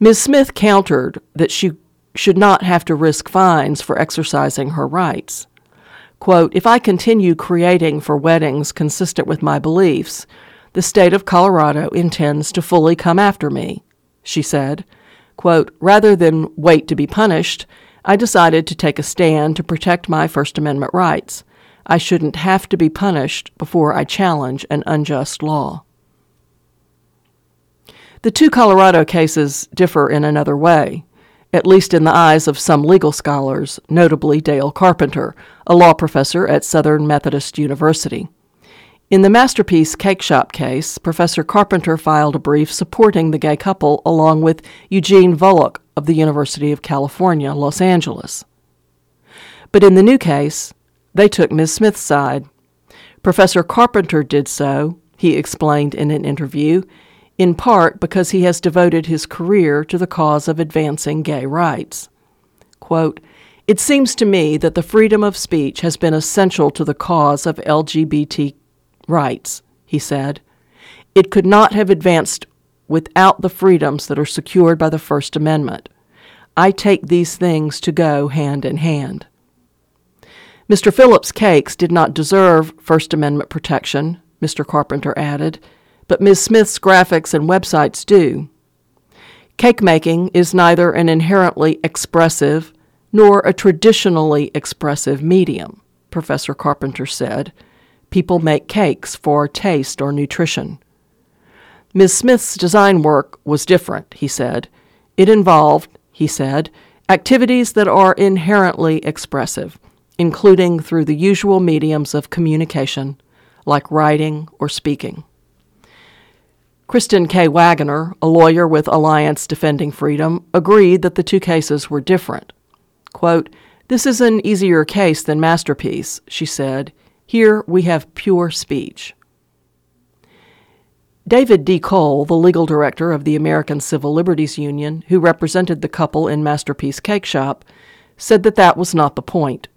Ms. Smith countered that she should not have to risk fines for exercising her rights. Quote, if I continue creating for weddings consistent with my beliefs, the state of Colorado intends to fully come after me she said. Quote, Rather than wait to be punished, I decided to take a stand to protect my First Amendment rights. I shouldn't have to be punished before I challenge an unjust law. The two Colorado cases differ in another way, at least in the eyes of some legal scholars, notably Dale Carpenter, a law professor at Southern Methodist University. In the Masterpiece Cake Shop case, Professor Carpenter filed a brief supporting the gay couple along with Eugene Volokh of the University of California, Los Angeles. But in the new case, they took Ms. Smith's side. Professor Carpenter did so, he explained in an interview, in part because he has devoted his career to the cause of advancing gay rights. Quote, it seems to me that the freedom of speech has been essential to the cause of LGBT rights, he said. It could not have advanced without the freedoms that are secured by the First Amendment. I take these things to go hand in hand. Mr. Phillips' cakes did not deserve First Amendment protection, Mr. Carpenter added, but Ms. Smith's graphics and websites do. Cake making is neither an inherently expressive nor a traditionally expressive medium, Professor Carpenter said people make cakes for taste or nutrition. Ms. Smith's design work was different, he said. It involved, he said, activities that are inherently expressive, including through the usual mediums of communication, like writing or speaking. Kristen K. Waggoner, a lawyer with Alliance Defending Freedom, agreed that the two cases were different. Quote, This is an easier case than Masterpiece, she said. Here we have pure speech. David D. Cole, the legal director of the American Civil Liberties Union, who represented the couple in Masterpiece Cake Shop, said that that was not the point.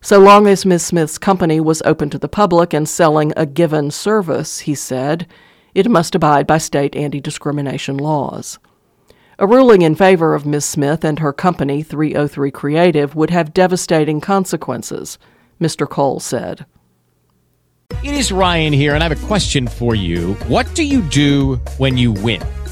So long as Ms. Smith's company was open to the public and selling a given service, he said, it must abide by state anti discrimination laws. A ruling in favor of Ms. Smith and her company, 303 Creative, would have devastating consequences, Mr. Cole said. It is Ryan here, and I have a question for you. What do you do when you win?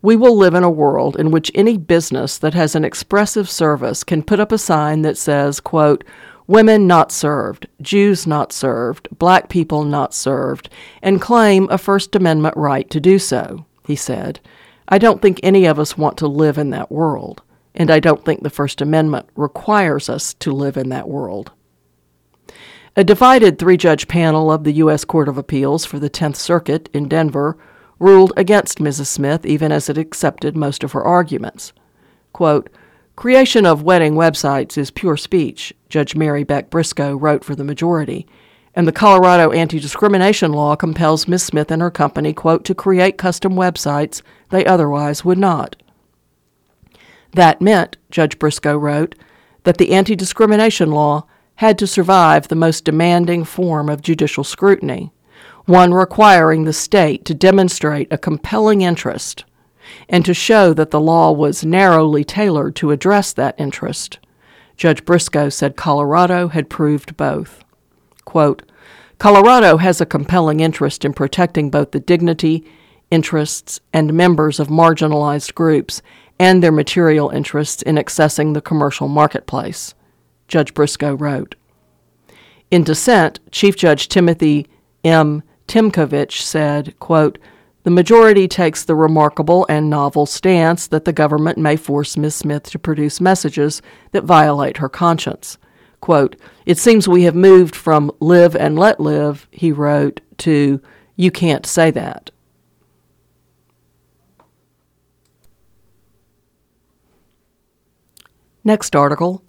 we will live in a world in which any business that has an expressive service can put up a sign that says, quote, women not served, Jews not served, black people not served, and claim a First Amendment right to do so, he said. I don't think any of us want to live in that world, and I don't think the First Amendment requires us to live in that world. A divided three judge panel of the U.S. Court of Appeals for the Tenth Circuit in Denver ruled against Mrs. Smith even as it accepted most of her arguments. Quote, Creation of wedding websites is pure speech, Judge Mary Beck Briscoe wrote for the majority, and the Colorado anti discrimination law compels Miss Smith and her company, quote, to create custom websites they otherwise would not. That meant, Judge Briscoe wrote, that the anti discrimination law had to survive the most demanding form of judicial scrutiny one requiring the state to demonstrate a compelling interest and to show that the law was narrowly tailored to address that interest. Judge Briscoe said Colorado had proved both. Quote, Colorado has a compelling interest in protecting both the dignity, interests, and members of marginalized groups and their material interests in accessing the commercial marketplace, Judge Briscoe wrote. In dissent, Chief Judge Timothy M. Tymkovich said, quote, the majority takes the remarkable and novel stance that the government may force Miss Smith to produce messages that violate her conscience. Quote, It seems we have moved from live and let live, he wrote, to you can't say that. Next article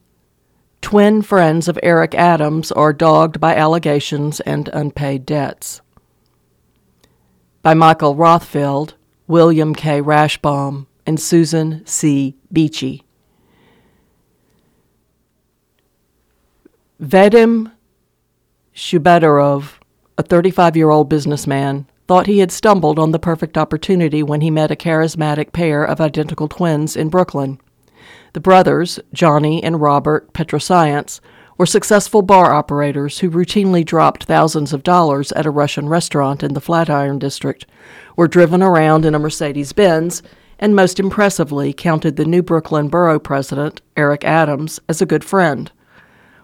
Twin friends of Eric Adams are dogged by allegations and unpaid debts by Michael Rothfeld, William K. Rashbaum, and Susan C. Beachy. Vadim Shubadarov, a 35 year old businessman, thought he had stumbled on the perfect opportunity when he met a charismatic pair of identical twins in Brooklyn. The brothers, Johnny and Robert Petrosyants, were successful bar operators who routinely dropped thousands of dollars at a Russian restaurant in the Flatiron District, were driven around in a Mercedes Benz, and most impressively counted the New Brooklyn Borough President, Eric Adams, as a good friend.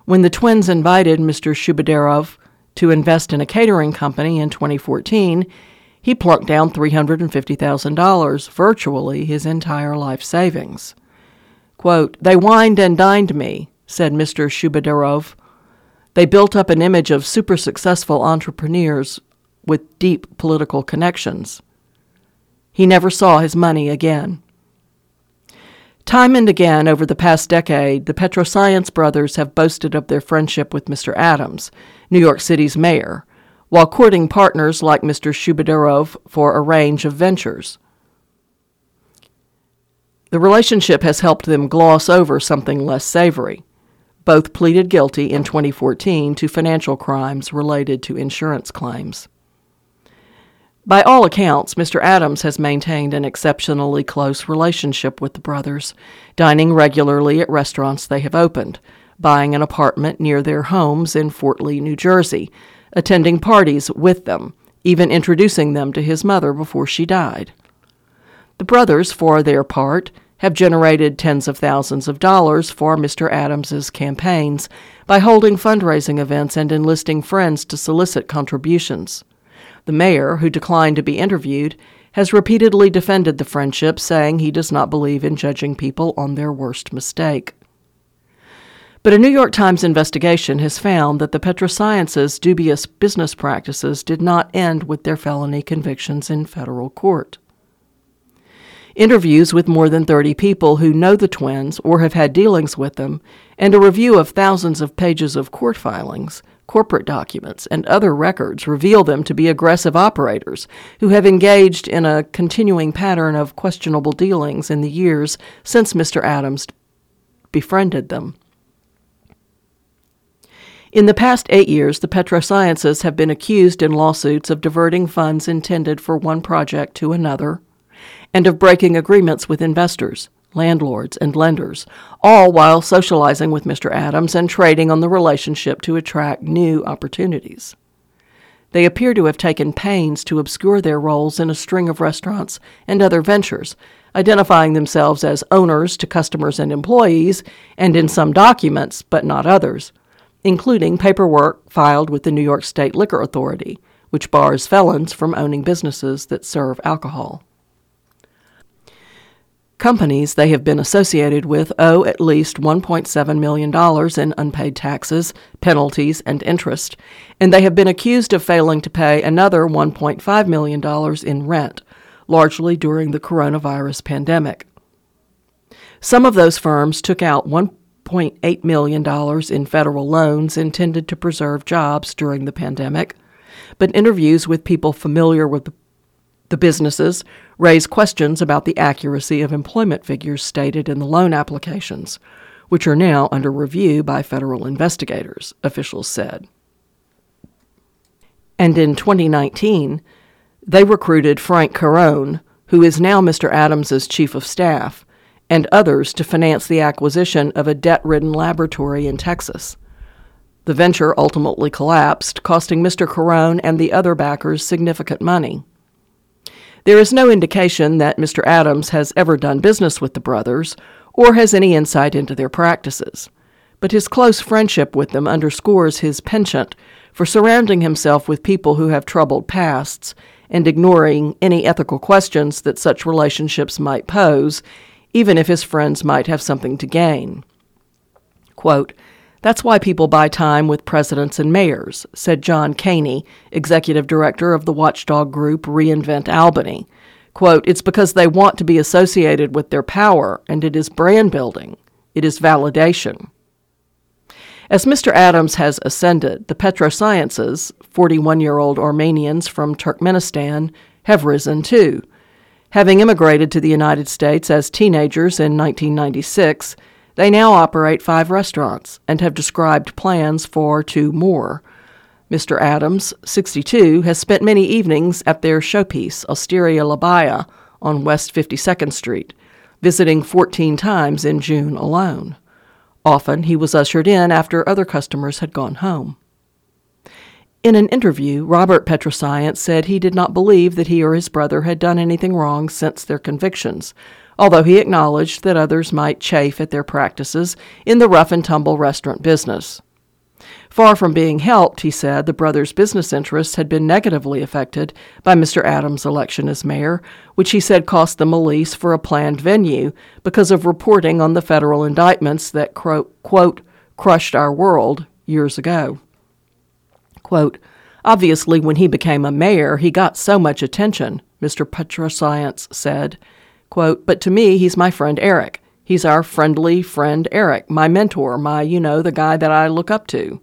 When the twins invited Mr. Shubadarov to invest in a catering company in 2014, he plunked down $350,000, virtually his entire life savings. Quote, They wined and dined me, said Mr. Shubadarov. They built up an image of super successful entrepreneurs with deep political connections. He never saw his money again. Time and again over the past decade, the Petrosyants brothers have boasted of their friendship with Mr. Adams, New York City's mayor, while courting partners like Mr. Shubadarov for a range of ventures. The relationship has helped them gloss over something less savory Both pleaded guilty in 2014 to financial crimes related to insurance claims. By all accounts, Mr. Adams has maintained an exceptionally close relationship with the brothers, dining regularly at restaurants they have opened, buying an apartment near their homes in Fort Lee, New Jersey, attending parties with them, even introducing them to his mother before she died. The brothers, for their part, have generated tens of thousands of dollars for Mr. Adams's campaigns by holding fundraising events and enlisting friends to solicit contributions. The mayor, who declined to be interviewed, has repeatedly defended the friendship, saying he does not believe in judging people on their worst mistake. But a New York Times investigation has found that the Petrosyantses' dubious business practices did not end with their felony convictions in federal court. Interviews with more than 30 people who know the twins or have had dealings with them, and a review of thousands of pages of court filings corporate documents, and other records reveal them to be aggressive operators who have engaged in a continuing pattern of questionable dealings in the years since Mr. Adams befriended them. In the past eight years, the Petrosyantses have been accused in lawsuits of diverting funds intended for one project to another and of breaking agreements with investors landlords, and lenders, all while socializing with Mr. Adams and trading on the relationship to attract new opportunities. They appear to have taken pains to obscure their roles in a string of restaurants and other ventures, identifying themselves as owners to customers and employees, and in some documents, but not others, including paperwork filed with the New York State Liquor Authority, which bars felons from owning businesses that serve alcohol. Companies they have been associated with owe at least $1.7 million in unpaid taxes, penalties, and interest, and they have been accused of failing to pay another $1.5 million in rent, largely during the coronavirus pandemic. Some of those firms took out $1.8 million in federal loans intended to preserve jobs during the pandemic, but interviews with people familiar with the the businesses raise questions about the accuracy of employment figures stated in the loan applications, which are now under review by federal investigators, officials said. And in 2019, they recruited Frank Carone, who is now Mr. Adams's chief of staff, and others to finance the acquisition of a debt-ridden laboratory in Texas. The venture ultimately collapsed, costing Mr. Carone and the other backers significant money. There is no indication that Mr. Adams has ever done business with the brothers or has any insight into their practices, but his close friendship with them underscores his penchant for surrounding himself with people who have troubled pasts and ignoring any ethical questions that such relationships might pose, even if his friends might have something to gain. Quote, that's why people buy time with presidents and mayors, said John Kaehny, executive director of the watchdog group Reinvent Albany. Quote, It's because they want to be associated with their power, and it is brand building. It is validation. As Mr. Adams has ascended, the Petrosyantses, 41 year old Armenians from Turkmenistan, have risen too. Having immigrated to the United States as teenagers in 1996, they now operate five restaurants and have described plans for two more. Mr. Adams, 62, has spent many evenings at their showpiece, Osteria La Baia, on West 52nd Street, visiting 14 times in June alone. Often he was ushered in after other customers had gone home. In an interview, Robert Petrosyants said he did not believe that he or his brother had done anything wrong since their convictions, although he acknowledged that others might chafe at their practices in the rough and tumble restaurant business. Far from being helped, he said, the brothers' business interests had been negatively affected by Mr. Adams' election as mayor, which he said cost them a lease for a planned venue because of reporting on the federal indictments that, quote, crushed our world years ago. Quote, Obviously, when he became a mayor, he got so much attention, Mr. Petrosyants said. Quote, but to me, he's my friend Eric. He's our friendly friend Eric, my mentor, my, you know, the guy that I look up to.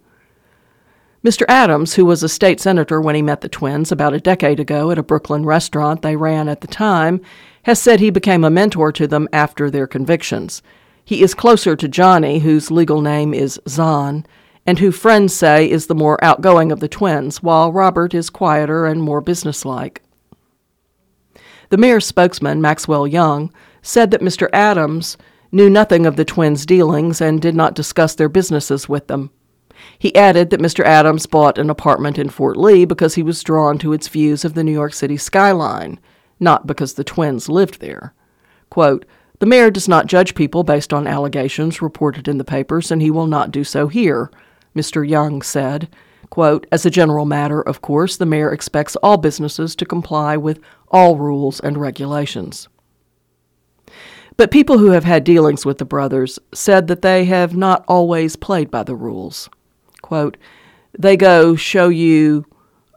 Mr. Adams, who was a state senator when he met the twins about a decade ago at a Brooklyn restaurant they ran at the time, has said he became a mentor to them after their convictions. He is closer to Johnny, whose legal name is Zhan, and who friends say is the more outgoing of the twins, while Robert is quieter and more businesslike. The mayor's spokesman, Maxwell Young, said that Mr. Adams knew nothing of the twins' dealings and did not discuss their businesses with them. He added that Mr. Adams bought an apartment in Fort Lee because he was drawn to its views of the New York City skyline, not because the twins lived there. Quote, the mayor does not judge people based on allegations reported in the papers, and he will not do so here, Mr. Young said. Quote, As a general matter, of course, the mayor expects all businesses to comply with all rules and regulations. But people who have had dealings with the brothers said that they have not always played by the rules. Quote, they go show you,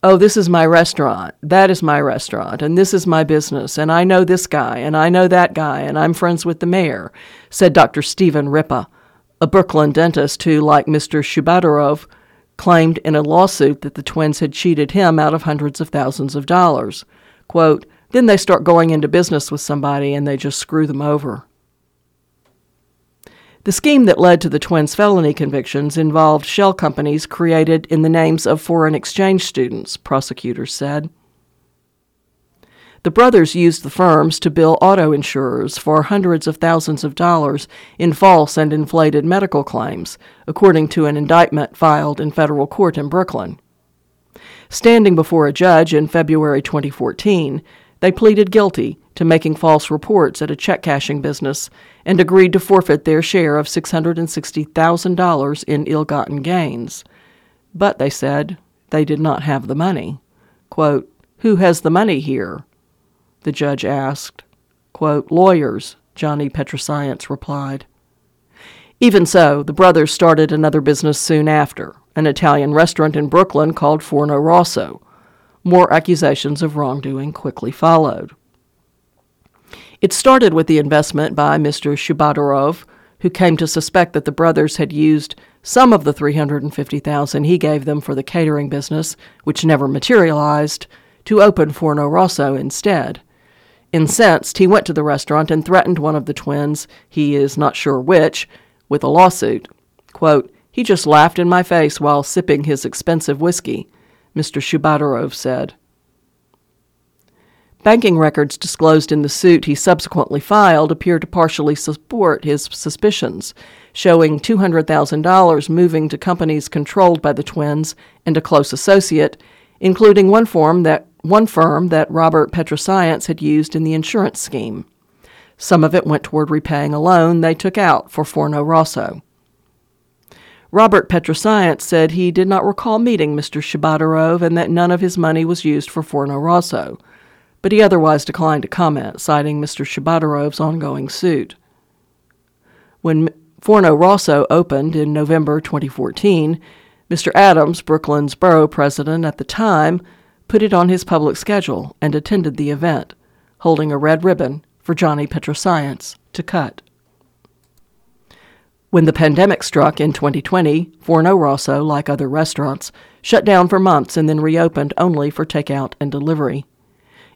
oh, this is my restaurant, that is my restaurant, and this is my business, and I know this guy, and I know that guy, and I'm friends with the mayor, said Dr. Stephen Ripa, a Brooklyn dentist who, like Mr. Shubatarov, claimed in a lawsuit that the twins had cheated him out of hundreds of thousands of dollars. Quote, then they start going into business with somebody and they just screw them over. The scheme that led to the twins' felony convictions involved shell companies created in the names of foreign exchange students, prosecutors said. The brothers used the firms to bill auto insurers for hundreds of thousands of dollars in false and inflated medical claims, according to an indictment filed in federal court in Brooklyn. Standing before a judge in February 2014, they pleaded guilty to making false reports at a check cashing business and agreed to forfeit their share of $660,000 in ill gotten gains. But, they said, they did not have the money. Quote, Who has the money here? The judge asked. Quote, Lawyers, Johnny Petrosyants replied. Even so, the brothers started another business soon after, an Italian restaurant in Brooklyn called Forno Rosso. More accusations of wrongdoing quickly followed. It started with the investment by Mr. Shubatarov, who came to suspect that the brothers had used some of the 350,000 he gave them for the catering business, which never materialized, to open Forno Rosso instead. Incensed, he went to the restaurant and threatened one of the twins, he is not sure which, with a lawsuit. Quote, he just laughed in my face while sipping his expensive whiskey, Mr. Shubatarov said. Banking records disclosed in the suit he subsequently filed appear to partially support his suspicions, showing $200,000 moving to companies controlled by the twins and a close associate, including one firm that, one firm that Robert Petrosyants had used in the insurance scheme. Some of it went toward repaying a loan they took out for Forno Rosso. Robert Petrosyants said he did not recall meeting Mr. Shubatarov and that none of his money was used for Forno Rosso but he otherwise declined to comment, citing Mr. Shubatarov's ongoing suit. When Forno Rosso opened in November 2014, Mr. Adams, Brooklyn's borough president at the time, put it on his public schedule and attended the event, holding a red ribbon for Johnny Petrosyants to cut. When the pandemic struck in 2020, Forno Rosso, like other restaurants, shut down for months and then reopened only for takeout and delivery.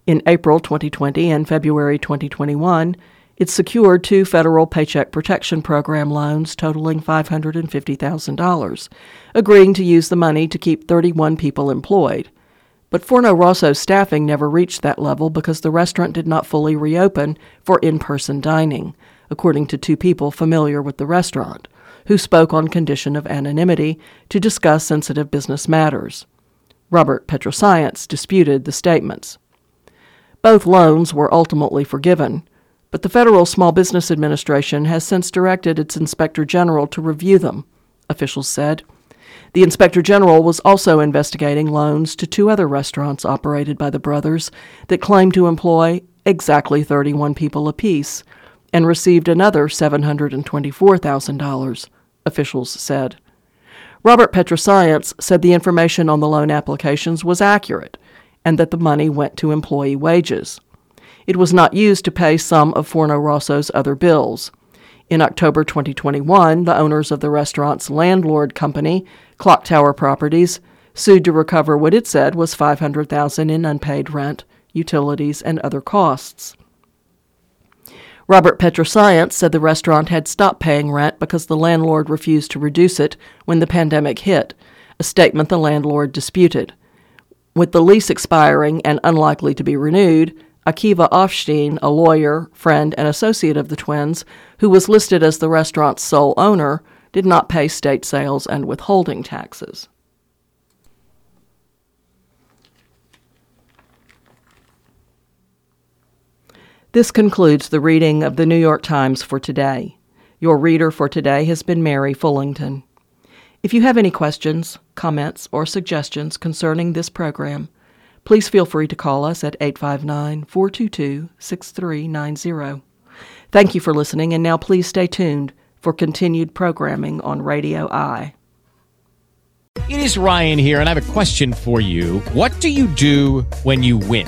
In April 2020 and February 2021, it secured two federal Paycheck Protection Program loans totaling $550,000, agreeing to use the money to keep 31 people employed. But Forno Rosso's staffing never reached that level because the restaurant did not fully reopen for in person dining, according to two people familiar with the restaurant, who spoke on condition of anonymity to discuss sensitive business matters. Robert Petrosyants disputed the statements. Both loans were ultimately forgiven, but the Federal Small Business Administration has since directed its Inspector General to review them, officials said. The Inspector General was also investigating loans to two other restaurants operated by the brothers that claimed to employ exactly 31 people apiece and received another $724,000, officials said. Robert Petrosyants said the information on the loan applications was accurate and that the money went to employee wages. It was not used to pay some of Forno Rosso's other bills. In October 2021, the owners of the restaurant's landlord company, Clock Tower Properties, sued to recover what it said was 500,000 in unpaid rent, utilities, and other costs. Robert Petrosyants said the restaurant had stopped paying rent because the landlord refused to reduce it when the pandemic hit, a statement the landlord disputed. With the lease expiring and unlikely to be renewed, Akiva Offstein, a lawyer, friend, and associate of the twins, who was listed as the restaurant's sole owner, did not pay state sales and withholding taxes. This concludes the reading of the New York Times for today. Your reader for today has been Mary Fullington. If you have any questions, comments, or suggestions concerning this program, please feel free to call us at 859 422 6390. Thank you for listening, and now please stay tuned for continued programming on Radio I. It is Ryan here, and I have a question for you. What do you do when you win?